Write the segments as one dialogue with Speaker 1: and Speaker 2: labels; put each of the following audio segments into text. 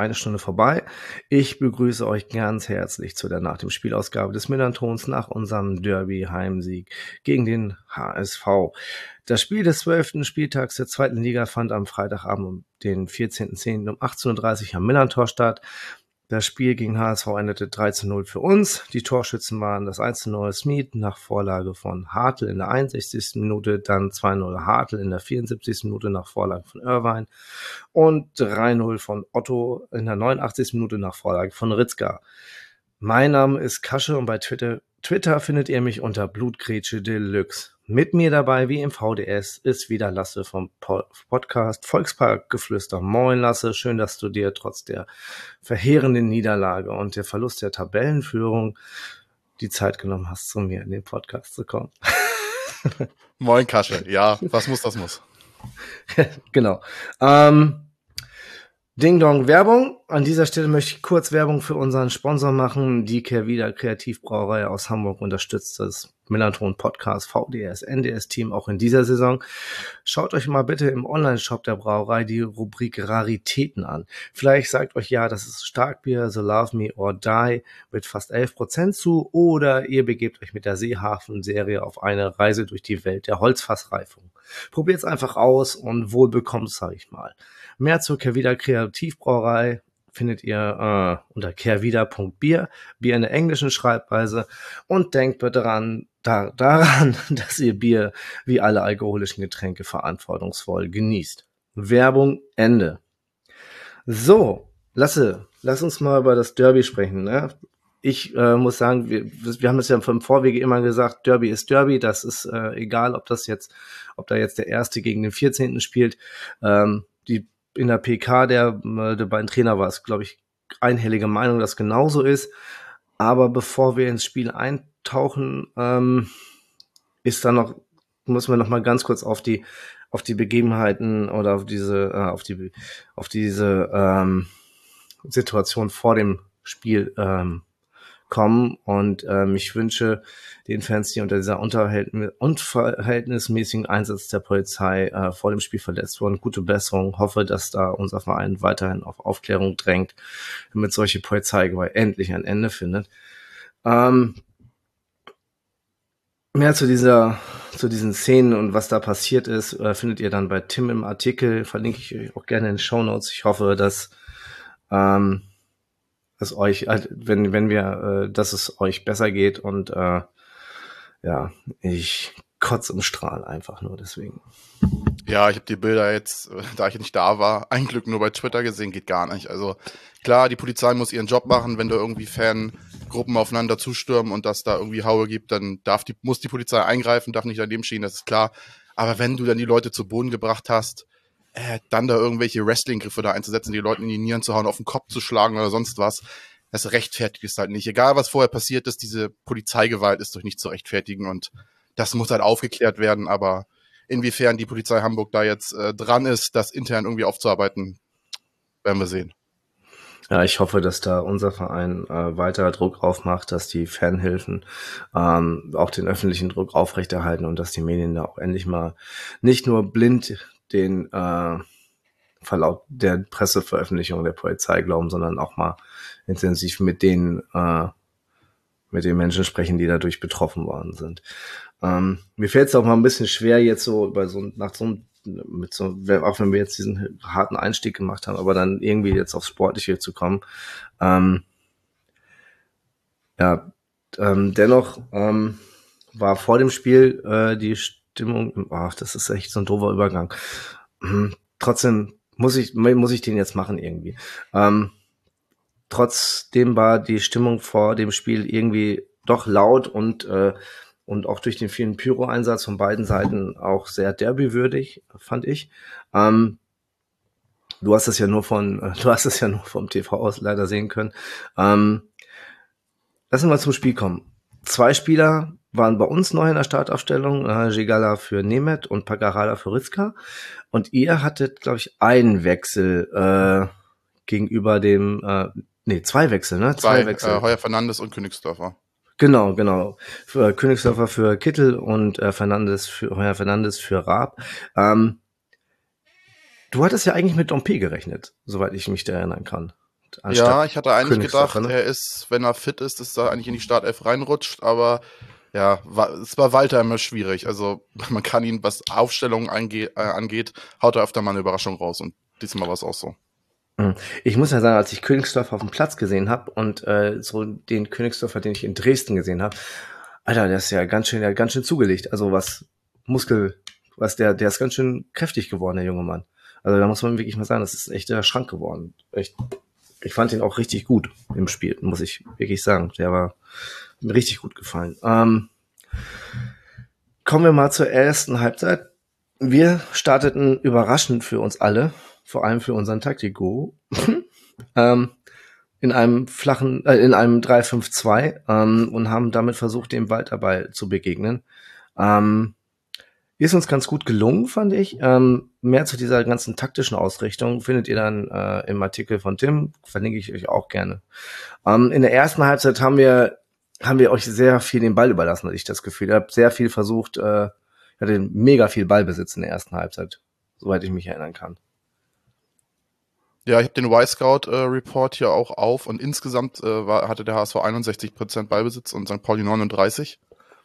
Speaker 1: eine Stunde vorbei. Ich begrüße euch ganz herzlich zu der nach dem Spielausgabe des Millantons nach unserem Derby-Heimsieg gegen den HSV. Das Spiel des zwölften Spieltags der zweiten Liga fand am Freitagabend den 14.10. um 18.30 Uhr am Millantor statt. Das Spiel gegen HSV endete 3 zu 0 für uns. Die Torschützen waren das 1 zu 0 Smith nach Vorlage von Hartl in der 61. Minute, dann 2-0 Hartl in der 74. Minute nach Vorlage von Irvine und 3-0 von Otto in der 89. Minute nach Vorlage von Ritzka. Mein Name ist Kasche und bei Twitter, Twitter findet ihr mich unter Blutgrätsche Deluxe. Mit mir dabei, wie im VDS, ist wieder Lasse vom Podcast Volksparkgeflüster. Moin Lasse, schön, dass du dir trotz der verheerenden Niederlage und der Verlust der Tabellenführung die Zeit genommen hast, zu mir in den Podcast zu kommen.
Speaker 2: Moin Kasche, ja, was muss, das muss.
Speaker 1: genau. Ähm, Ding Dong Werbung. An dieser Stelle möchte ich kurz Werbung für unseren Sponsor machen. Die Kehrwieder Kreativbrauerei aus Hamburg unterstützt das Melanton Podcast VDS NDS Team auch in dieser Saison. Schaut euch mal bitte im Online-Shop der Brauerei die Rubrik Raritäten an. Vielleicht sagt euch ja, das ist Starkbier So Love Me or Die mit fast 11% zu oder ihr begebt euch mit der Seehafen-Serie auf eine Reise durch die Welt der Holzfassreifung. Probiert's einfach aus und wohl bekommt, sag ich mal. Mehr zur Kervida Kreativbrauerei findet ihr äh, unter kehrwieder.bier, Bier in der englischen Schreibweise und denkt bitte daran, da, daran, dass ihr Bier wie alle alkoholischen Getränke verantwortungsvoll genießt. Werbung Ende. So, Lasse, lass uns mal über das Derby sprechen. Ne? Ich äh, muss sagen, wir, wir haben es ja vom Vorwege immer gesagt, Derby ist Derby, das ist äh, egal, ob das jetzt, ob da jetzt der Erste gegen den 14. spielt. Ähm, die in der PK der, äh, der beiden Trainer war es, glaube ich, einhellige Meinung, dass genauso ist. Aber bevor wir ins Spiel eintauchen, ähm, ist da noch, müssen wir noch mal ganz kurz auf die, auf die Begebenheiten oder auf diese, äh, auf die, auf diese ähm, Situation vor dem Spiel ähm, kommen. Und ähm, ich wünsche den Fans, die unter dieser unverhältnismäßigen Einsatz der Polizei äh, vor dem Spiel verletzt wurden, gute Besserung. Hoffe, dass da unser Verein weiterhin auf Aufklärung drängt, damit solche Polizeigewalt endlich ein Ende findet. Ähm, Mehr zu dieser, zu diesen Szenen und was da passiert ist, äh, findet ihr dann bei Tim im Artikel. Verlinke ich euch auch gerne in den Show Notes. Ich hoffe, dass ähm, es euch, äh, wenn, wenn wir, äh, dass es euch besser geht und äh, ja, ich kotze im Strahl einfach nur deswegen.
Speaker 2: Ja, ich habe die Bilder jetzt, äh, da ich nicht da war, ein Glück nur bei Twitter gesehen, geht gar nicht. Also klar, die Polizei muss ihren Job machen, wenn da irgendwie Fangruppen aufeinander zustürmen und das da irgendwie Haue gibt, dann darf die, muss die Polizei eingreifen, darf nicht daneben stehen, das ist klar. Aber wenn du dann die Leute zu Boden gebracht hast, äh, dann da irgendwelche Wrestling-Griffe da einzusetzen, die Leute in die Nieren zu hauen, auf den Kopf zu schlagen oder sonst was, das rechtfertigt es halt nicht. Egal, was vorher passiert ist, diese Polizeigewalt ist doch nicht zu rechtfertigen und das muss halt aufgeklärt werden, aber inwiefern die Polizei Hamburg da jetzt äh, dran ist, das intern irgendwie aufzuarbeiten, werden wir sehen.
Speaker 1: Ja, ich hoffe, dass da unser Verein äh, weiter Druck aufmacht, dass die Fanhilfen ähm, auch den öffentlichen Druck aufrechterhalten und dass die Medien da auch endlich mal nicht nur blind den äh, Verlauf der Presseveröffentlichung der Polizei glauben, sondern auch mal intensiv mit den äh, mit den Menschen sprechen, die dadurch betroffen worden sind. Ähm, mir fällt es auch mal ein bisschen schwer jetzt so bei so nach so mit so auch wenn wir jetzt diesen harten Einstieg gemacht haben, aber dann irgendwie jetzt aufs Sportliche zu kommen. Ähm, ja, ähm, dennoch ähm, war vor dem Spiel äh, die Stimmung, ach, das ist echt so ein doofer Übergang. Mhm. Trotzdem muss ich, muss ich den jetzt machen irgendwie. Ähm, trotzdem war die Stimmung vor dem Spiel irgendwie doch laut und, äh, und auch durch den vielen Pyro-Einsatz von beiden Seiten auch sehr derbywürdig, fand ich. Ähm, du hast es ja nur von, du hast es ja nur vom TV aus leider sehen können. Ähm, lassen wir zum Spiel kommen. Zwei Spieler waren bei uns neu in der Startaufstellung, äh, Gigala für Nemeth und Pagarala für Ritzka. Und ihr hattet, glaube ich, einen Wechsel äh, gegenüber dem, äh, Nee, zwei Wechsel, ne?
Speaker 2: Zwei, zwei Wechsel. Äh, Heuer Fernandes und Königsdörfer.
Speaker 1: Genau, genau. Für Königsdörfer für Kittel und äh, Fernandes für Heuer Fernandes für Raab. Ähm, du hattest ja eigentlich mit Dompe gerechnet, soweit ich mich da erinnern kann.
Speaker 2: Ja, ich hatte eigentlich gedacht, ne? er ist, wenn er fit ist, dass er eigentlich in die Startelf reinrutscht, aber ja, war, es war Walter immer schwierig. Also man kann ihn, was Aufstellungen angeht, äh, angeht, haut er öfter mal eine Überraschung raus und diesmal war es auch so.
Speaker 1: Hm. Ich muss ja sagen, als ich Königsdorf auf dem Platz gesehen habe und äh, so den Königsdorfer, den ich in Dresden gesehen habe, Alter, der ist ja ganz schön, der ganz schön zugelegt. Also was Muskel, was der, der ist ganz schön kräftig geworden, der junge Mann. Also da muss man wirklich mal sagen, das ist echt der Schrank geworden. Echt, ich fand ihn auch richtig gut im Spiel, muss ich wirklich sagen. Der war mir richtig gut gefallen. Ähm, kommen wir mal zur ersten Halbzeit. Wir starteten überraschend für uns alle vor allem für unseren Taktiko, ähm, in einem flachen, äh, in einem 3-5-2 ähm, und haben damit versucht, dem Walterball zu begegnen. Ähm, ist uns ganz gut gelungen, fand ich. Ähm, mehr zu dieser ganzen taktischen Ausrichtung findet ihr dann äh, im Artikel von Tim, verlinke ich euch auch gerne. Ähm, in der ersten Halbzeit haben wir haben wir euch sehr viel den Ball überlassen, hatte ich das Gefühl. Ihr habt sehr viel versucht, äh, hatte mega viel Ballbesitz in der ersten Halbzeit, soweit ich mich erinnern kann.
Speaker 2: Ja, ich habe den Y-Scout-Report äh, hier auch auf und insgesamt äh, war, hatte der HSV 61% Ballbesitz und St. Pauli 39.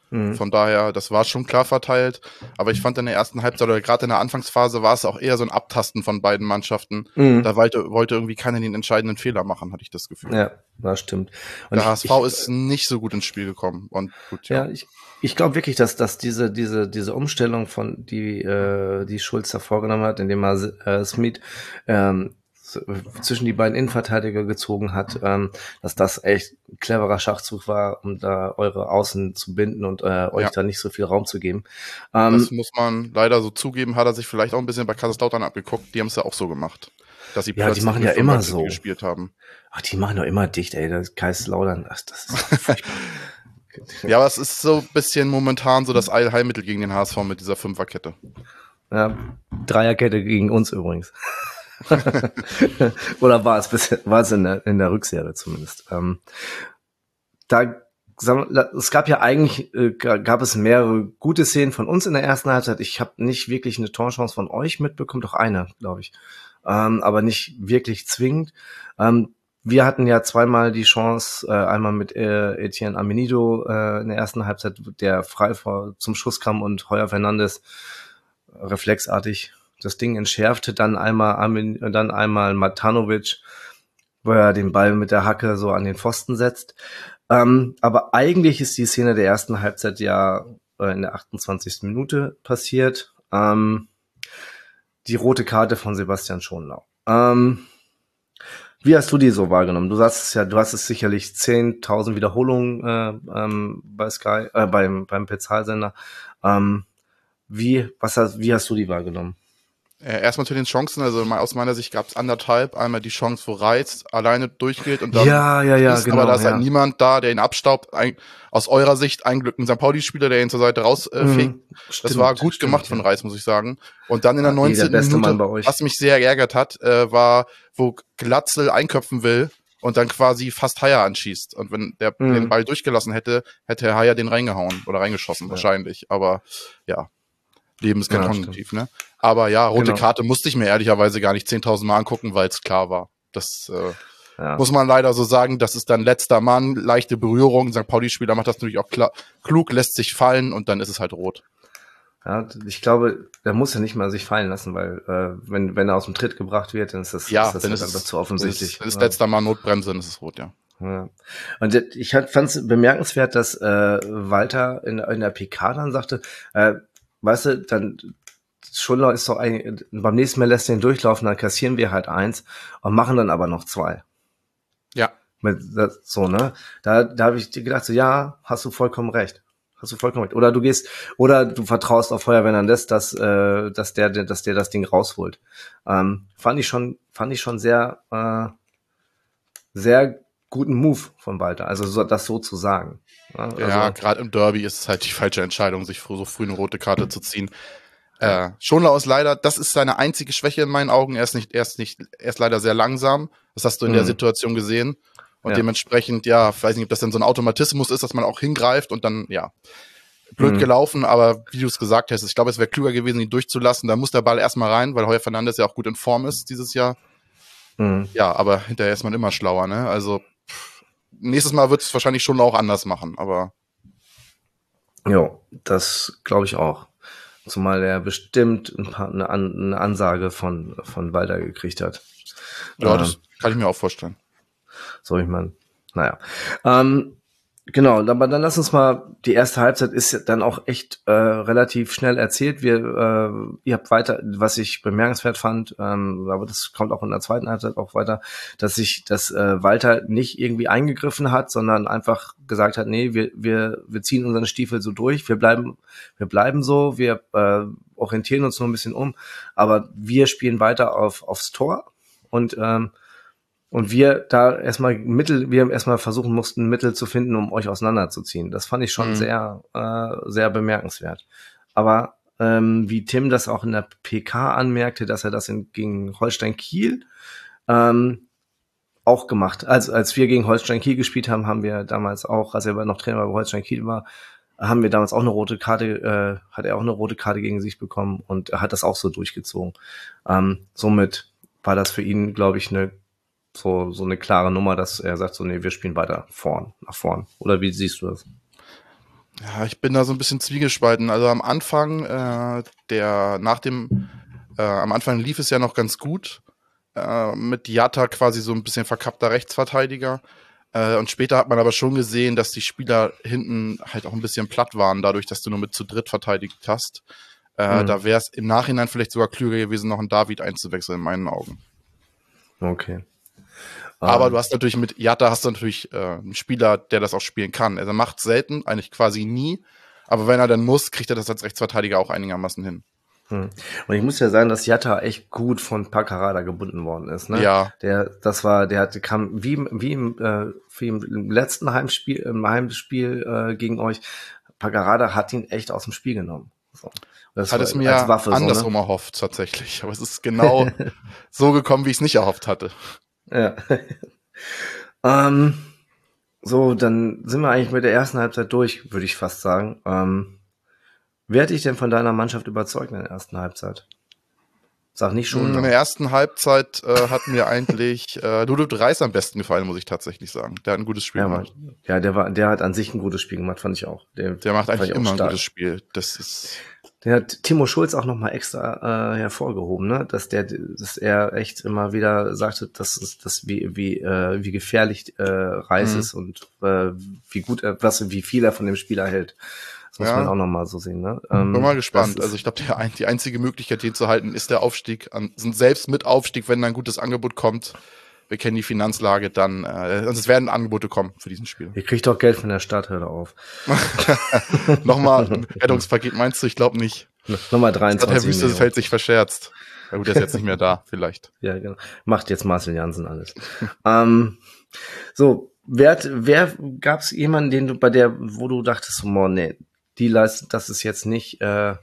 Speaker 2: Mhm. Von daher, das war schon klar verteilt. Aber ich fand in der ersten Halbzeit oder gerade in der Anfangsphase war es auch eher so ein Abtasten von beiden Mannschaften. Mhm. Da wollte, wollte irgendwie keiner den entscheidenden Fehler machen, hatte ich das Gefühl.
Speaker 1: Ja, das stimmt.
Speaker 2: Und der HSV ich, ist nicht so gut ins Spiel gekommen. Und gut,
Speaker 1: ja. ja ich, ich glaube wirklich, dass, dass diese, diese, diese Umstellung von, die, äh, die Schulz da vorgenommen hat, indem er äh, Smith ähm, zwischen die beiden Innenverteidiger gezogen hat, ähm, dass das echt ein cleverer Schachzug war, um da eure Außen zu binden und äh, euch ja. da nicht so viel Raum zu geben.
Speaker 2: Ähm, das muss man leider so zugeben, hat er sich vielleicht auch ein bisschen bei Kaiserslautern abgeguckt. Die haben es ja auch so gemacht. Dass sie
Speaker 1: ja, die machen ja immer so
Speaker 2: gespielt haben.
Speaker 1: Ach, die machen doch immer dicht, ey. Das Kaiserslautern, ach, das ist
Speaker 2: Ja, aber es ist so ein bisschen momentan so das Allheilmittel gegen den HSV mit dieser Fünferkette.
Speaker 1: Ja, Dreierkette gegen uns übrigens. Oder war es bisher, war es in der, in der Rückserie zumindest. Ähm, da es gab ja eigentlich äh, gab es mehrere gute Szenen von uns in der ersten Halbzeit. Ich habe nicht wirklich eine Torchance von euch mitbekommen, doch eine, glaube ich, ähm, aber nicht wirklich zwingend. Ähm, wir hatten ja zweimal die Chance, äh, einmal mit äh, Etienne Amenido äh, in der ersten Halbzeit, der frei vor zum Schuss kam und Heuer Fernandes reflexartig das Ding entschärfte, dann einmal Amin, dann einmal Matanovic, wo er den Ball mit der Hacke so an den Pfosten setzt. Ähm, aber eigentlich ist die Szene der ersten Halbzeit ja äh, in der 28. Minute passiert. Ähm, die rote Karte von Sebastian Schonlau. Ähm, wie hast du die so wahrgenommen? Du hast es ja, du hast es sicherlich 10.000 Wiederholungen äh, ähm, bei Sky, äh, beim beim Petzalsender. Ähm, wie was hast, wie hast du die wahrgenommen?
Speaker 2: Äh, erstmal zu den Chancen, also aus meiner Sicht gab es anderthalb. Einmal die Chance, wo Reiz alleine durchgeht und dann
Speaker 1: ja, ja, ja,
Speaker 2: ist, genau, aber da ist ja. halt niemand da, der ihn abstaubt. Ein, aus eurer Sicht ein Glück ein St. Pauli-Spieler, der ihn zur Seite rausfegt. Äh, mhm, das war gut stimmt, gemacht von Reiz, muss ich sagen. Und dann in der ja, 19. Minute, was mich sehr geärgert hat, äh, war, wo Glatzel einköpfen will und dann quasi fast Haier anschießt. Und wenn der mhm. den Ball durchgelassen hätte, hätte Haier den reingehauen oder reingeschossen, ja. wahrscheinlich. Aber ja, Leben ist kein ja, ne? Aber ja, rote genau. Karte musste ich mir ehrlicherweise gar nicht 10.000 Mal angucken, weil es klar war. Das äh, ja. muss man leider so sagen. Das ist dann letzter Mann, leichte Berührung. St. Pauli-Spieler macht das natürlich auch klar, klug, lässt sich fallen und dann ist es halt rot.
Speaker 1: Ja, ich glaube, der muss ja nicht mal sich fallen lassen, weil äh, wenn, wenn er aus dem Tritt gebracht wird, dann ist das,
Speaker 2: ja,
Speaker 1: ist das
Speaker 2: dann
Speaker 1: halt
Speaker 2: ist einfach
Speaker 1: zu offensichtlich.
Speaker 2: Ist, ist letzter Mal Notbremse, dann ist es rot, ja.
Speaker 1: Ja. Und ich fand es bemerkenswert, dass äh, Walter in, in der PK dann sagte, äh, weißt du, dann Schuller ist doch eigentlich, beim nächsten Mal lässt er ihn durchlaufen, dann kassieren wir halt eins und machen dann aber noch zwei.
Speaker 2: Ja.
Speaker 1: Mit, das, so, ne? Da, da habe ich dir gedacht, so, ja, hast du vollkommen recht. Hast du vollkommen recht. Oder du gehst, oder du vertraust auf Feuer Fernandes, dass, äh, dass der, dass der das Ding rausholt. Ähm, fand ich schon, fand ich schon sehr, äh, sehr guten Move von Walter. Also so, das so zu sagen.
Speaker 2: Ja, also, ja gerade im Derby ist es halt die falsche Entscheidung, sich so früh eine rote Karte zu ziehen. Äh, Schonlau ist leider, das ist seine einzige Schwäche in meinen Augen. Er ist nicht, er ist nicht, er ist leider sehr langsam. Das hast du in mhm. der Situation gesehen. Und ja. dementsprechend, ja, weiß nicht, ob das dann so ein Automatismus ist, dass man auch hingreift und dann, ja, blöd mhm. gelaufen, aber wie du es gesagt hast, ich glaube, es wäre klüger gewesen, ihn durchzulassen. Da muss der Ball erstmal rein, weil Heuer Fernandes ja auch gut in Form ist dieses Jahr. Mhm. Ja, aber hinterher ist man immer schlauer, ne? Also nächstes Mal wird es wahrscheinlich schon auch anders machen, aber.
Speaker 1: Ja, das glaube ich auch. Zumal er bestimmt ein paar, eine, eine, Ansage von, von Walter gekriegt hat.
Speaker 2: Ja, ähm, das kann ich mir auch vorstellen.
Speaker 1: So, ich meine, naja. Ähm, Genau, aber dann lass uns mal, die erste Halbzeit ist dann auch echt äh, relativ schnell erzählt. Wir, äh, ihr habt weiter, was ich bemerkenswert fand, ähm, aber das kommt auch in der zweiten Halbzeit auch weiter, dass sich, dass äh, Walter nicht irgendwie eingegriffen hat, sondern einfach gesagt hat, nee, wir, wir, wir ziehen unseren Stiefel so durch, wir bleiben, wir bleiben so, wir äh, orientieren uns nur ein bisschen um, aber wir spielen weiter auf, aufs Tor und ähm, und wir da erstmal Mittel, wir erstmal versuchen mussten, Mittel zu finden, um euch auseinanderzuziehen. Das fand ich schon mhm. sehr, äh, sehr bemerkenswert. Aber ähm, wie Tim das auch in der PK anmerkte, dass er das in, gegen Holstein Kiel ähm, auch gemacht. Als, als wir gegen Holstein Kiel gespielt haben, haben wir damals auch, als er noch Trainer bei Holstein Kiel war, haben wir damals auch eine rote Karte, äh, hat er auch eine rote Karte gegen sich bekommen und er hat das auch so durchgezogen. Ähm, somit war das für ihn, glaube ich, eine so, so eine klare Nummer, dass er sagt, so, nee, wir spielen weiter vorn, nach vorn. Oder wie siehst du das?
Speaker 2: Ja, ich bin da so ein bisschen zwiegespalten. Also am Anfang, äh, der, nach dem, äh, am Anfang lief es ja noch ganz gut. Äh, mit Jatta quasi so ein bisschen verkappter Rechtsverteidiger. Äh, und später hat man aber schon gesehen, dass die Spieler hinten halt auch ein bisschen platt waren, dadurch, dass du nur mit zu dritt verteidigt hast. Äh, mhm. Da wäre es im Nachhinein vielleicht sogar klüger gewesen, noch einen David einzuwechseln, in meinen Augen.
Speaker 1: Okay.
Speaker 2: Aber ähm, du hast natürlich mit Jatta hast du natürlich äh, einen Spieler, der das auch spielen kann. Also er macht selten, eigentlich quasi nie. Aber wenn er dann muss, kriegt er das als Rechtsverteidiger auch einigermaßen hin.
Speaker 1: Hm. Und ich muss ja sagen, dass Jatta echt gut von Paccarada gebunden worden ist. Ne?
Speaker 2: Ja.
Speaker 1: Der, das war, der hatte, kam wie, wie im, äh, wie im letzten Heimspiel, im Heimspiel äh, gegen euch. Paccarada hat ihn echt aus dem Spiel genommen. So.
Speaker 2: Das hat es mir Waffe, andersrum so, ne? erhofft tatsächlich. Aber es ist genau so gekommen, wie ich es nicht erhofft hatte.
Speaker 1: Ja. ähm, so, dann sind wir eigentlich mit der ersten Halbzeit durch, würde ich fast sagen. Ähm, wer hat dich denn von deiner Mannschaft überzeugt in der ersten Halbzeit? Sag nicht schon.
Speaker 2: In der ersten Halbzeit äh, hat mir eigentlich äh, Ludo Reis am besten gefallen, muss ich tatsächlich sagen. Der hat ein gutes Spiel
Speaker 1: ja,
Speaker 2: gemacht.
Speaker 1: Ja, der war, der hat an sich ein gutes Spiel gemacht, fand ich auch.
Speaker 2: Der, der macht eigentlich immer ein gutes Spiel. Das ist.
Speaker 1: Den hat Timo Schulz auch nochmal extra äh, hervorgehoben, ne? Dass der, dass er echt immer wieder sagte, dass es, dass wie wie äh, wie gefährlich äh, Reis mhm. ist und äh, wie gut er, was wie viel er von dem Spieler hält. Das muss ja. man auch nochmal so sehen. Ne?
Speaker 2: Ähm, Bin mal gespannt. Also ich glaube, die einzige Möglichkeit, den zu halten, ist der Aufstieg. Sind selbst mit Aufstieg, wenn da ein gutes Angebot kommt, wir kennen die Finanzlage, dann äh, also es werden Angebote kommen für diesen Spiel.
Speaker 1: Ihr kriegt doch Geld von der Stadt, hör auf.
Speaker 2: Nochmal ein Rettungspaket meinst du? Ich glaube nicht.
Speaker 1: Nochmal 23
Speaker 2: Herr Wüste fällt sich verscherzt. Ja gut, der ist jetzt nicht mehr da, vielleicht.
Speaker 1: Ja, genau. Macht jetzt Marcel Jansen alles. ähm, so, wer, wer gab es jemanden, den du bei der, wo du dachtest, oh, nee, die leistet, das ist jetzt nicht, äh,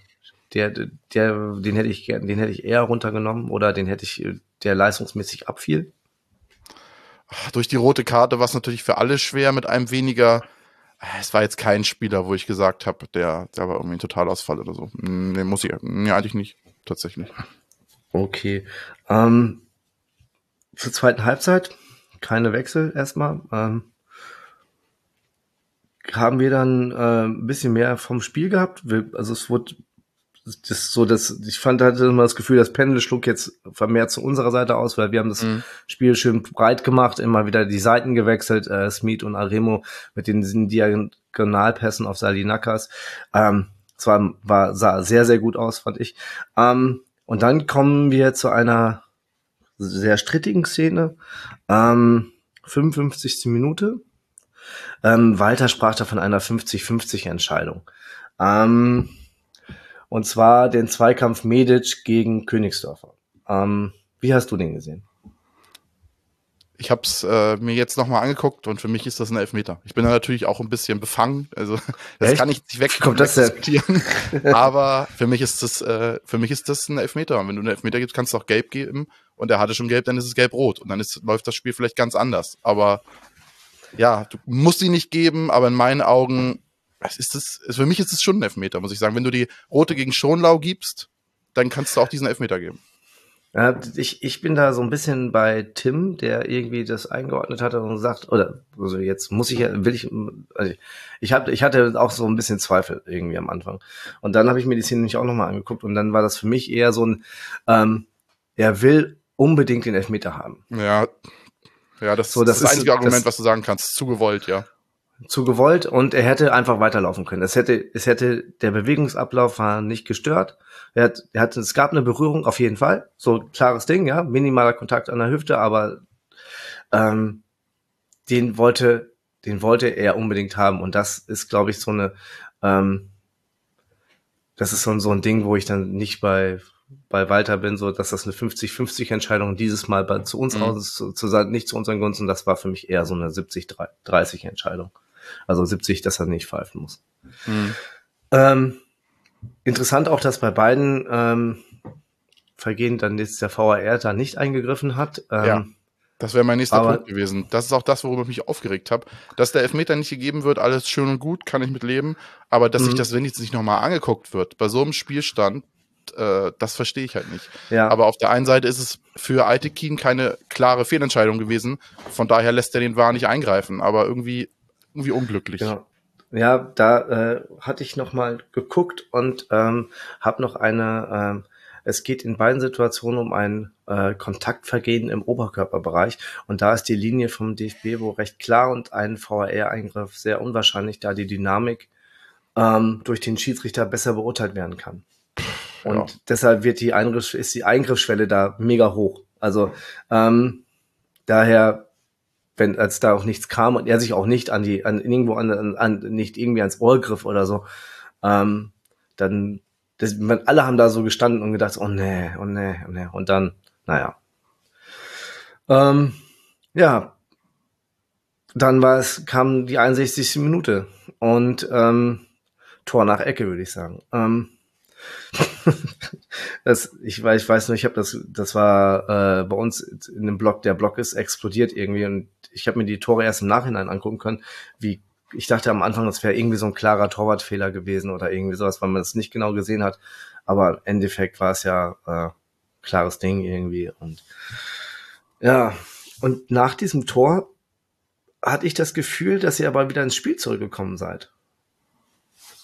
Speaker 1: der, der, den hätte ich den hätte ich eher runtergenommen oder den hätte ich, der leistungsmäßig abfiel?
Speaker 2: Durch die rote Karte war es natürlich für alle schwer mit einem weniger. Es war jetzt kein Spieler, wo ich gesagt habe, der, der war irgendwie ein Totalausfall oder so. Nee, muss ich, nee, eigentlich nicht, tatsächlich.
Speaker 1: Okay. Ähm, zur zweiten Halbzeit, keine Wechsel erstmal. Ähm, haben wir dann äh, ein bisschen mehr vom Spiel gehabt. Wir, also es wurde das so, dass ich fand, hatte immer das Gefühl, das Pendel schlug jetzt vermehrt zu unserer Seite aus, weil wir haben das mhm. Spiel schön breit gemacht, immer wieder die Seiten gewechselt, äh, Smith und Aremo mit den, Diagonalpässen auf Salinakas. Ähm, es war, war, sah sehr, sehr gut aus, fand ich. Ähm, und dann kommen wir zu einer sehr strittigen Szene. Ähm, 55. Minute. Ähm, Walter sprach da von einer 50-50 Entscheidung. Ähm, und zwar den Zweikampf Medic gegen Königsdorfer. Ähm, wie hast du den gesehen?
Speaker 2: Ich habe es äh, mir jetzt nochmal angeguckt und für mich ist das ein Elfmeter. Ich bin da natürlich auch ein bisschen befangen, also das Echt? kann ich nicht weg
Speaker 1: Kommt das
Speaker 2: diskutieren. Aber für mich ist das, äh, für mich ist das ein Elfmeter. Und wenn du einen Elfmeter gibst, kannst du auch gelb geben und er hatte schon gelb, dann ist es gelb-rot und dann ist, läuft das Spiel vielleicht ganz anders. Aber ja, du musst sie nicht geben, aber in meinen Augen, es ist es, für mich ist es schon ein Elfmeter, muss ich sagen. Wenn du die rote gegen Schonlau gibst, dann kannst du auch diesen Elfmeter geben.
Speaker 1: Ja, ich, ich bin da so ein bisschen bei Tim, der irgendwie das eingeordnet hatte und sagt, oder also jetzt muss ich ja, will ich, also ich, hab, ich hatte auch so ein bisschen Zweifel irgendwie am Anfang. Und dann habe ich mir die Szene nämlich auch nochmal angeguckt und dann war das für mich eher so ein, ähm, er will unbedingt den Elfmeter haben.
Speaker 2: Ja, ja, das, so, das, das ist das einzige Argument, das, was du sagen kannst. Zu gewollt, ja.
Speaker 1: Zu gewollt und er hätte einfach weiterlaufen können. Es hätte, es hätte, der Bewegungsablauf war nicht gestört. Er hat, er hat, es gab eine Berührung auf jeden Fall. So klares Ding, ja. Minimaler Kontakt an der Hüfte, aber ähm, den wollte, den wollte er unbedingt haben. Und das ist, glaube ich, so eine, ähm, das ist so, so ein Ding, wo ich dann nicht bei, bei Walter bin, so dass das eine 50-50 Entscheidung dieses Mal bei, zu uns mhm. aus zu, zu nicht zu unseren Gunsten. Das war für mich eher so eine 70-30 Entscheidung. Also 70, dass er nicht pfeifen muss. Mhm. Ähm, Interessant auch, dass bei beiden ähm, Vergehen dann jetzt der VAR da nicht eingegriffen hat. Ähm,
Speaker 2: ja. Das wäre mein nächster aber, Punkt gewesen. Das ist auch das, worüber ich mich aufgeregt habe. Dass der Elfmeter nicht gegeben wird, alles schön und gut, kann ich mit leben. Aber dass sich mhm. das wenigstens nicht nochmal angeguckt wird, bei so einem Spielstand, äh, das verstehe ich halt nicht. Ja. Aber auf der einen Seite ist es für Altekin keine klare Fehlentscheidung gewesen. Von daher lässt er den Wahr nicht eingreifen. Aber irgendwie, irgendwie unglücklich.
Speaker 1: Genau. Ja, da äh, hatte ich noch mal geguckt und ähm, habe noch eine. Ähm, es geht in beiden Situationen um ein äh, Kontaktvergehen im Oberkörperbereich und da ist die Linie vom DFB wo recht klar und ein VAR-Eingriff sehr unwahrscheinlich, da die Dynamik ähm, durch den Schiedsrichter besser beurteilt werden kann. Und ja. deshalb wird die Eingriff, ist die Eingriffsschwelle da mega hoch. Also ähm, daher wenn als da auch nichts kam und er sich auch nicht an die an irgendwo an, an, an nicht irgendwie ans Ohr griff oder so, ähm, dann das, man, alle haben da so gestanden und gedacht, oh nee, oh nee, oh nee. Und dann, naja. Ähm, ja, dann war es, kam die 61. Minute und ähm, Tor nach Ecke, würde ich sagen. Ähm, das, ich weiß, ich weiß nur, ich habe das, das war äh, bei uns in dem Blog, der Blog ist explodiert irgendwie und ich habe mir die Tore erst im Nachhinein angucken können, wie ich dachte am Anfang, das wäre irgendwie so ein klarer Torwartfehler gewesen oder irgendwie sowas, weil man das nicht genau gesehen hat. Aber im Endeffekt war es ja äh, klares Ding irgendwie. Und ja, und nach diesem Tor hatte ich das Gefühl, dass ihr aber wieder ins Spiel zurückgekommen seid.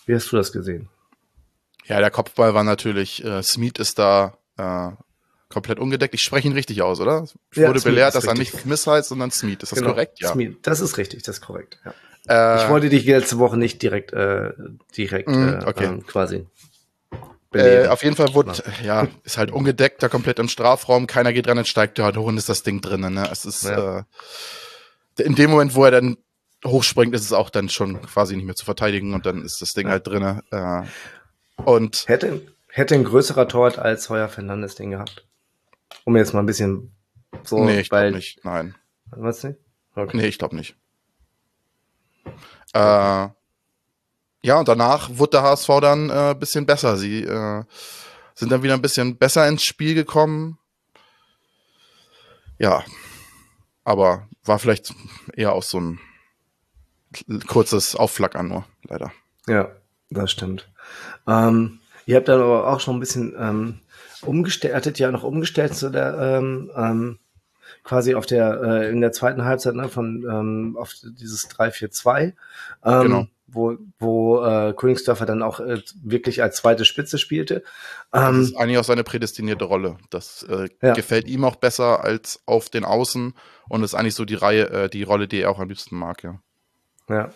Speaker 1: Wie hast du das gesehen?
Speaker 2: Ja, der Kopfball war natürlich, äh, Smith ist da äh, komplett ungedeckt. Ich spreche ihn richtig aus, oder? Ich ja, wurde Smeet belehrt, dass er nicht Smith heißt, sondern Smith. Ist das genau. korrekt?
Speaker 1: Ja. Smith. Das ist richtig, das ist korrekt. Ja. Äh, ich wollte dich letzte Woche nicht direkt, äh, direkt mm, okay. äh, quasi.
Speaker 2: Äh, auf jeden Fall wurde, ja, ist halt ungedeckt, da komplett im Strafraum, keiner geht dran und steigt dort hoch und ist das Ding drinnen. Ne? Es ist ja. äh, in dem Moment, wo er dann hochspringt, ist es auch dann schon quasi nicht mehr zu verteidigen und dann ist das Ding halt drinnen. Äh, und
Speaker 1: hätte, hätte ein größerer Torwart als Heuer Fernandes den gehabt. Um jetzt mal ein bisschen so.
Speaker 2: Nee, ich glaube nicht. Nein.
Speaker 1: Was nicht?
Speaker 2: Okay. Nee, ich glaube nicht. Äh, ja, und danach wurde der HSV dann ein äh, bisschen besser. Sie äh, sind dann wieder ein bisschen besser ins Spiel gekommen. Ja, aber war vielleicht eher auch so ein kurzes Aufflackern nur, leider.
Speaker 1: Ja, das stimmt. Ähm, ihr habt dann aber auch schon ein bisschen ähm, umgestellt, hattet ja noch umgestellt zu der ähm, ähm, quasi auf der äh, in der zweiten Halbzeit ne, von ähm, auf dieses 3-4-2, ähm, genau. wo, wo äh, Königsdörfer dann auch äh, wirklich als zweite Spitze spielte.
Speaker 2: Ähm, das ist eigentlich auch seine prädestinierte Rolle. Das äh, ja. gefällt ihm auch besser als auf den Außen und ist eigentlich so die Reihe, äh, die Rolle, die er auch am liebsten mag, ja.
Speaker 1: Ja,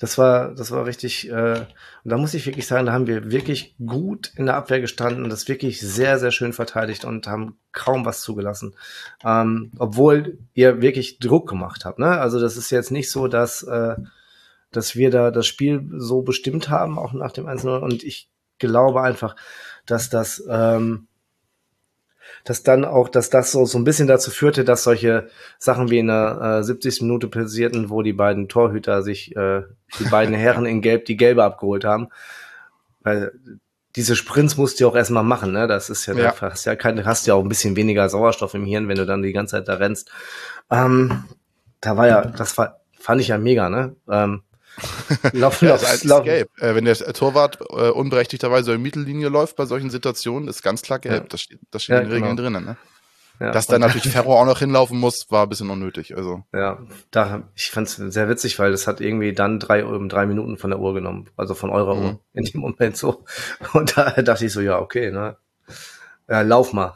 Speaker 1: das war, das war richtig, äh, und da muss ich wirklich sagen, da haben wir wirklich gut in der Abwehr gestanden und das wirklich sehr, sehr schön verteidigt und haben kaum was zugelassen. Ähm, obwohl ihr wirklich Druck gemacht habt, ne? Also das ist jetzt nicht so, dass, äh, dass wir da das Spiel so bestimmt haben, auch nach dem 1-0. Und ich glaube einfach, dass das, ähm, dass dann auch, dass das so, so ein bisschen dazu führte, dass solche Sachen wie in der äh, 70. Minute passierten, wo die beiden Torhüter sich, äh, die beiden Herren in Gelb die Gelbe abgeholt haben. Weil diese Sprints musst du ja auch erstmal machen, ne? Das ist ja, ja. hast ja kein, hast ja auch ein bisschen weniger Sauerstoff im Hirn, wenn du dann die ganze Zeit da rennst. Ähm, da war ja, das war, fand ich ja mega, ne? Ähm,
Speaker 2: lauf, ja, lauf, ist lauf. gelb. Äh, wenn der Torwart äh, unberechtigterweise in Mittellinie läuft bei solchen Situationen, ist ganz klar gelb. Ja. Das steht, das steht ja, in den Regeln genau. drinnen. Ne? Ja, Dass da natürlich Ferro auch noch hinlaufen muss, war ein bisschen unnötig. Also.
Speaker 1: Ja, da, ich fand es sehr witzig, weil das hat irgendwie dann drei, um drei Minuten von der Uhr genommen, also von eurer mhm. Uhr in dem Moment so. Und da dachte ich so, ja, okay, ne? Ja, lauf mal.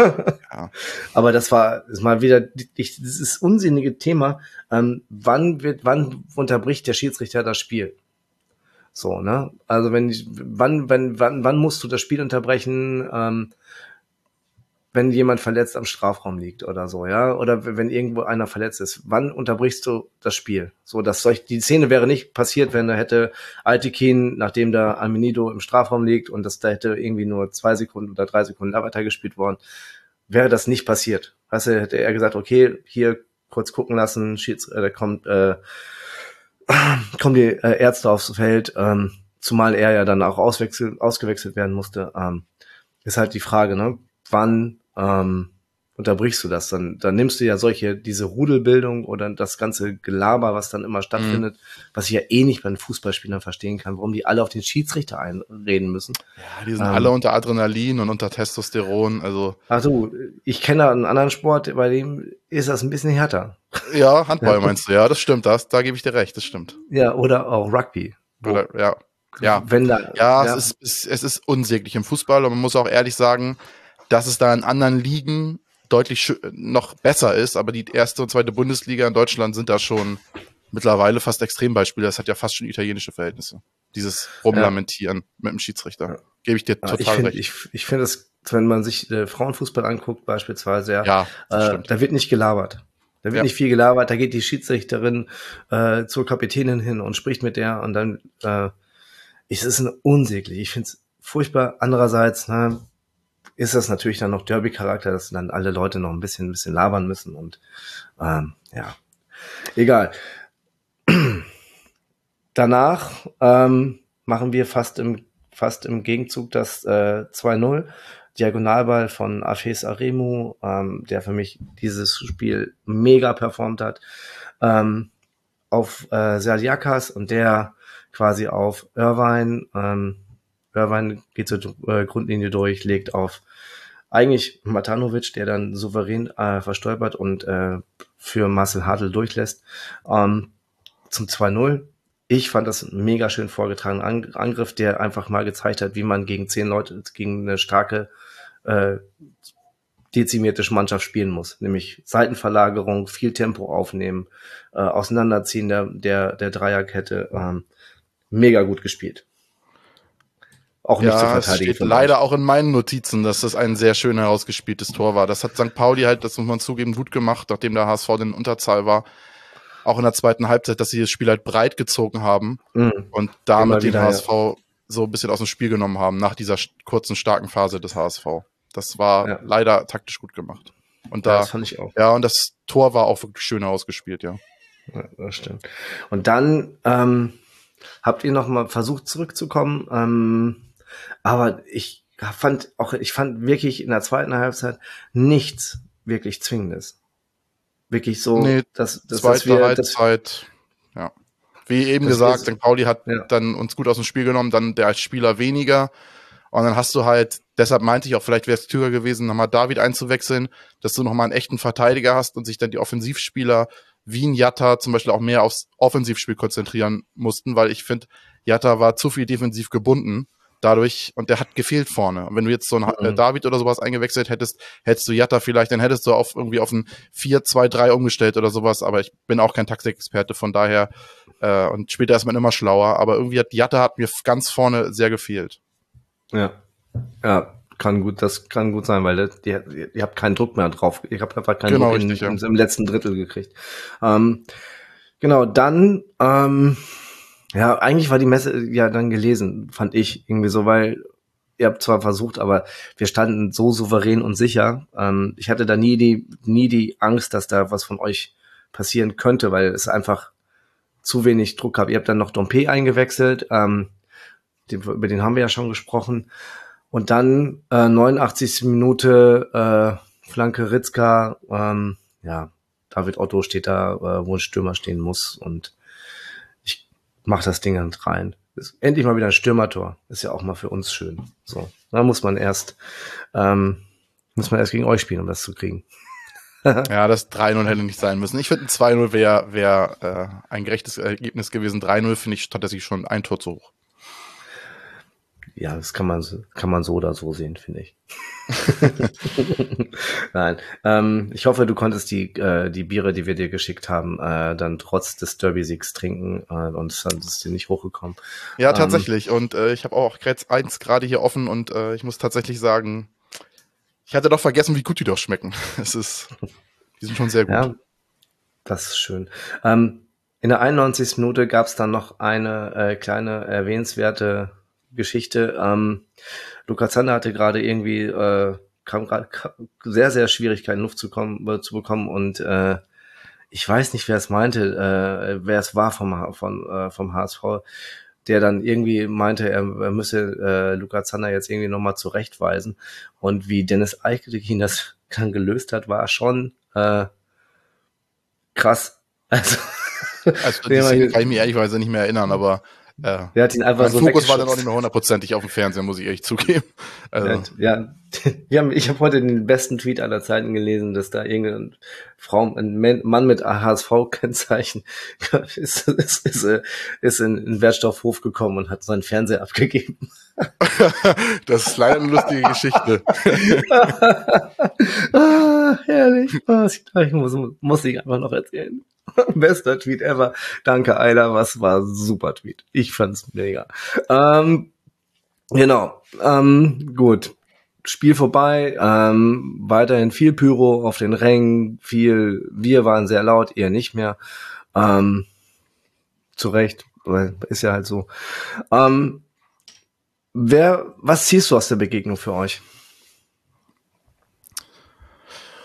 Speaker 1: ja. Aber das war ist mal wieder ich, dieses unsinnige Thema. Ähm, wann wird, wann unterbricht der Schiedsrichter das Spiel? So, ne? Also wenn ich, wann, wenn, wann, wann musst du das Spiel unterbrechen? Ähm, wenn jemand verletzt am Strafraum liegt oder so, ja, oder wenn irgendwo einer verletzt ist, wann unterbrichst du das Spiel? So, dass solch, die Szene wäre nicht passiert, wenn da hätte Altekin, nachdem da Almenido im Strafraum liegt und das da hätte irgendwie nur zwei Sekunden oder drei Sekunden weiter gespielt worden, wäre das nicht passiert. Weißt du, hätte er gesagt, okay, hier kurz gucken lassen, Schieds, äh, da kommt, äh, kommen die äh, Ärzte aufs Feld, ähm, zumal er ja dann auch ausgewechselt werden musste, ähm, ist halt die Frage, ne? Wann ähm, unterbrichst du das, dann, dann nimmst du ja solche, diese Rudelbildung oder das ganze Gelaber, was dann immer stattfindet, mhm. was ich ja eh nicht bei den Fußballspielern verstehen kann, warum die alle auf den Schiedsrichter einreden müssen.
Speaker 2: Ja, die sind ähm, alle unter Adrenalin und unter Testosteron, also.
Speaker 1: Ach du, ich kenne einen anderen Sport, bei dem ist das ein bisschen härter.
Speaker 2: Ja, Handball meinst du, ja, das stimmt, das, da gebe ich dir recht, das stimmt.
Speaker 1: Ja, oder auch Rugby.
Speaker 2: Oder, ja. Ja,
Speaker 1: wenn da,
Speaker 2: ja, ja. Es, ist, es ist unsäglich im Fußball und man muss auch ehrlich sagen, dass es da in anderen Ligen deutlich noch besser ist, aber die erste und zweite Bundesliga in Deutschland sind da schon mittlerweile fast Extrembeispiele. Das hat ja fast schon italienische Verhältnisse. Dieses Rumlamentieren ja. mit dem Schiedsrichter. Ja. Gebe ich dir ja, total
Speaker 1: ich find,
Speaker 2: recht.
Speaker 1: Ich, ich finde es, wenn man sich äh, Frauenfußball anguckt, beispielsweise, ja, äh, da wird nicht gelabert. Da wird ja. nicht viel gelabert, da geht die Schiedsrichterin äh, zur Kapitänin hin und spricht mit der und dann äh, ist es unsäglich. Ich finde es furchtbar. Andererseits, ne, ist das natürlich dann noch Derby-Charakter, dass dann alle Leute noch ein bisschen, ein bisschen labern müssen und ähm, ja, egal. Danach ähm, machen wir fast im, fast im Gegenzug das äh, 2-0. Diagonalball von Afes Aremu, ähm, der für mich dieses Spiel mega performt hat, ähm, auf äh, Serdiakas und der quasi auf Irvine ähm, Irvine geht zur äh, Grundlinie durch, legt auf eigentlich Matanovic, der dann souverän äh, verstolpert und äh, für Marcel Hartl durchlässt. Ähm, zum 2-0. Ich fand das mega schön vorgetragen. An Angriff, der einfach mal gezeigt hat, wie man gegen zehn Leute, gegen eine starke, äh, dezimierte Mannschaft spielen muss. Nämlich Seitenverlagerung, viel Tempo aufnehmen, äh, Auseinanderziehen der, der, der Dreierkette. Ähm, mega gut gespielt
Speaker 2: auch nicht ja, zu verteidigen. Es steht leider auch in meinen Notizen, dass das ein sehr schön herausgespieltes Tor war. Das hat St. Pauli halt, das muss man zugeben, gut gemacht, nachdem der HSV in Unterzahl war. Auch in der zweiten Halbzeit, dass sie das Spiel halt breit gezogen haben mhm. und damit den HSV ja. so ein bisschen aus dem Spiel genommen haben, nach dieser kurzen, starken Phase des HSV. Das war ja. leider taktisch gut gemacht. Und da, ja, das fand ich auch. Ja, und das Tor war auch wirklich schön ausgespielt, ja.
Speaker 1: ja das stimmt. Und dann ähm, habt ihr noch mal versucht zurückzukommen. Ähm, aber ich fand auch, ich fand wirklich in der zweiten Halbzeit nichts wirklich Zwingendes. Wirklich so,
Speaker 2: nee, dass, dass, zweite dass wir, Halbzeit, ja. Wie eben gesagt, St. Pauli hat ja. dann uns gut aus dem Spiel genommen, dann der als Spieler weniger. Und dann hast du halt, deshalb meinte ich auch, vielleicht wäre es klüger gewesen, nochmal David einzuwechseln, dass du nochmal einen echten Verteidiger hast und sich dann die Offensivspieler wie ein Jatta zum Beispiel auch mehr aufs Offensivspiel konzentrieren mussten, weil ich finde, Jatta war zu viel defensiv gebunden dadurch, und der hat gefehlt vorne. Und wenn du jetzt so einen äh, mhm. David oder sowas eingewechselt hättest, hättest du Jatta vielleicht, dann hättest du auf irgendwie auf ein 4-2-3 umgestellt oder sowas, aber ich bin auch kein Taktikexperte, von daher, äh, und später ist man immer schlauer, aber irgendwie hat Jatta hat mir ganz vorne sehr gefehlt.
Speaker 1: Ja. Ja, kann gut, das kann gut sein, weil ihr, ihr, habt keinen Druck mehr drauf. Ich habe einfach keinen genau, Druck richtig, in, ja. im letzten Drittel gekriegt. Ähm, genau, dann ähm, ja, eigentlich war die Messe ja dann gelesen, fand ich irgendwie so, weil ihr habt zwar versucht, aber wir standen so souverän und sicher. Ähm, ich hatte da nie die, nie die Angst, dass da was von euch passieren könnte, weil es einfach zu wenig Druck gab. Ihr habt dann noch Dompe eingewechselt, ähm, den, über den haben wir ja schon gesprochen. Und dann äh, 89. Minute äh, Flanke Ritzka, ähm, ja, David Otto steht da, äh, wo ein Stürmer stehen muss und mach das Ding rein. Ist endlich mal wieder ein Stürmertor. Ist ja auch mal für uns schön. So, da muss man erst, ähm, muss man erst gegen euch spielen, um das zu kriegen.
Speaker 2: ja, das 3-0 hätte nicht sein müssen. Ich finde, ein 2-0 wäre wär, äh, ein gerechtes Ergebnis gewesen. 3-0 finde ich tatsächlich schon ein Tor zu hoch.
Speaker 1: Ja, das kann man, kann man so oder so sehen, finde ich. Nein. Ähm, ich hoffe, du konntest die, äh, die Biere, die wir dir geschickt haben, äh, dann trotz des Derby-Siegs trinken äh, und dann ist dir nicht hochgekommen.
Speaker 2: Ja, ähm, tatsächlich. Ähm, und äh, ich habe auch jetzt eins gerade hier offen und äh, ich muss tatsächlich sagen, ich hatte doch vergessen, wie gut die doch schmecken. Es ist, die sind schon sehr gut. Ja,
Speaker 1: das ist schön. Ähm, in der 91. Minute gab es dann noch eine äh, kleine erwähnenswerte Geschichte. Ähm, Luca Zander hatte gerade irgendwie, äh, kam gerade sehr, sehr Schwierigkeiten, Luft zu, kommen, äh, zu bekommen und äh, ich weiß nicht, wer es meinte, äh, wer es war vom, von, äh, vom HSV, der dann irgendwie meinte, er, er müsse äh, Luca Zander jetzt irgendwie nochmal zurechtweisen. Und wie Dennis Eichelin das dann gelöst hat, war schon äh, krass.
Speaker 2: Also, also die Szene kann ich mich ehrlicherweise nicht mehr erinnern, aber
Speaker 1: ja. Der hat ihn einfach
Speaker 2: mein so Fokus war dann auch nicht mehr hundertprozentig auf dem Fernseher, muss ich ehrlich zugeben.
Speaker 1: Also. Ja, ja, ich habe heute den besten Tweet aller Zeiten gelesen, dass da irgendein Frau, ein Mann mit HSV-Kennzeichen ist, ist, ist, ist in den Wertstoffhof gekommen und hat seinen Fernseher abgegeben.
Speaker 2: das ist leider eine lustige Geschichte.
Speaker 1: ah, herrlich. Oh, ich muss, muss ich einfach noch erzählen. Bester Tweet ever. Danke, Eiler. Was war super Tweet. Ich fand's mega. Ähm, genau. Ähm, gut. Spiel vorbei. Ähm, weiterhin viel Pyro auf den Rängen. Viel. Wir waren sehr laut, ihr nicht mehr. Ähm, zu Recht. Ist ja halt so. Ähm, wer, was ziehst du aus der Begegnung für euch?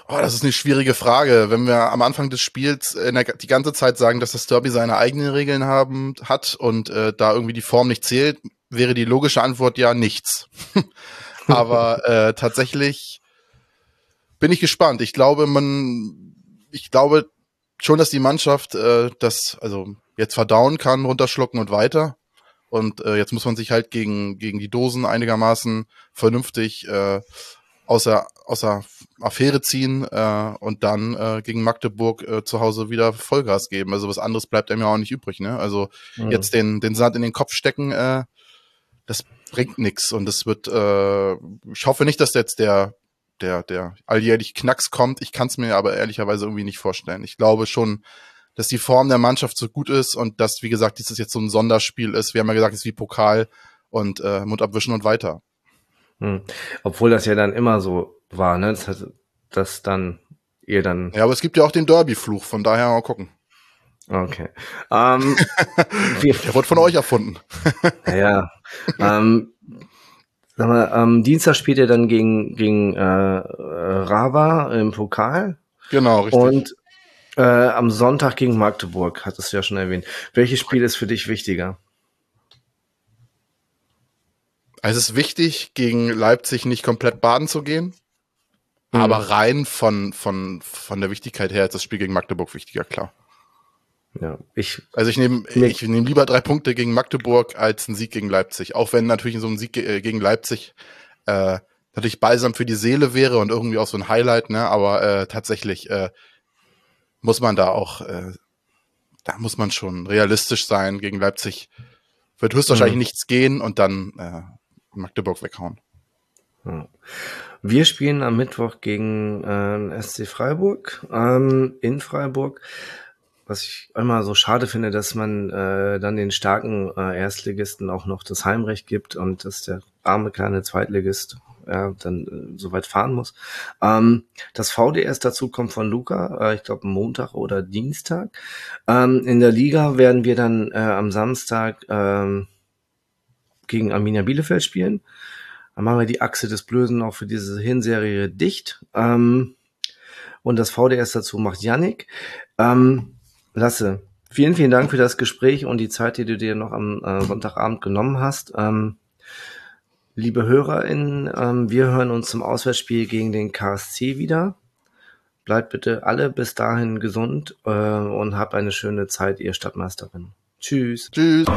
Speaker 2: Oh, das ist eine schwierige Frage. Wenn wir am Anfang des Spiels äh, der, die ganze Zeit sagen, dass das Derby seine eigenen Regeln haben hat und äh, da irgendwie die Form nicht zählt, wäre die logische Antwort ja nichts. Aber äh, tatsächlich bin ich gespannt. Ich glaube, man, ich glaube schon, dass die Mannschaft äh, das also jetzt verdauen kann, runterschlucken und weiter. Und äh, jetzt muss man sich halt gegen gegen die Dosen einigermaßen vernünftig äh, außer, außer Affäre ziehen äh, und dann äh, gegen Magdeburg äh, zu Hause wieder Vollgas geben. Also was anderes bleibt einem ja auch nicht übrig. Ne? Also mhm. jetzt den, den Sand in den Kopf stecken, äh, das bringt nix Und es wird, äh, ich hoffe nicht, dass jetzt der, der, der alljährlich Knacks kommt. Ich kann es mir aber ehrlicherweise irgendwie nicht vorstellen. Ich glaube schon, dass die Form der Mannschaft so gut ist und dass, wie gesagt, dieses jetzt so ein Sonderspiel ist. Wir haben ja gesagt, es ist wie Pokal und äh, Mund abwischen und weiter.
Speaker 1: Hm. Obwohl das ja dann immer so war, ne? Das, hat, das dann ihr dann.
Speaker 2: Ja, aber es gibt ja auch den Derby-Fluch, von daher mal gucken.
Speaker 1: Okay. Ähm,
Speaker 2: Der wurde von euch erfunden.
Speaker 1: ja. ähm, sag mal, ähm, Dienstag spielt ihr dann gegen, gegen äh, Rava im Pokal.
Speaker 2: Genau, richtig.
Speaker 1: Und äh, am Sonntag gegen Magdeburg, hattest du ja schon erwähnt. Welches Spiel ist für dich wichtiger?
Speaker 2: Also es ist wichtig, gegen Leipzig nicht komplett baden zu gehen. Mhm. Aber rein von, von, von der Wichtigkeit her ist das Spiel gegen Magdeburg wichtiger, klar.
Speaker 1: Ja, ich.
Speaker 2: Also ich nehme ich nehme lieber drei Punkte gegen Magdeburg als einen Sieg gegen Leipzig. Auch wenn natürlich so ein Sieg äh, gegen Leipzig äh, natürlich balsam für die Seele wäre und irgendwie auch so ein Highlight, ne? Aber äh, tatsächlich äh, muss man da auch, äh, da muss man schon realistisch sein. Gegen Leipzig wird höchstwahrscheinlich mhm. nichts gehen und dann äh, Magdeburg weghauen.
Speaker 1: Wir spielen am Mittwoch gegen äh, SC Freiburg ähm, in Freiburg. Was ich immer so schade finde, dass man äh, dann den starken äh, Erstligisten auch noch das Heimrecht gibt und dass der arme kleine Zweitligist ja, dann äh, soweit fahren muss. Ähm, das VDS dazu kommt von Luca, äh, ich glaube Montag oder Dienstag. Ähm, in der Liga werden wir dann äh, am Samstag ähm, gegen Arminia Bielefeld spielen. Dann machen wir die Achse des Blöden auch für diese Hinserie dicht. Ähm, und das VDS dazu macht Yannick. Ähm, Lasse, vielen, vielen Dank für das Gespräch und die Zeit, die du dir noch am äh, Sonntagabend genommen hast. Ähm, liebe HörerInnen, ähm, wir hören uns zum Auswärtsspiel gegen den KSC wieder. bleibt bitte alle bis dahin gesund äh, und habt eine schöne Zeit, ihr Stadtmeisterin. Tschüss.
Speaker 2: Tschüss.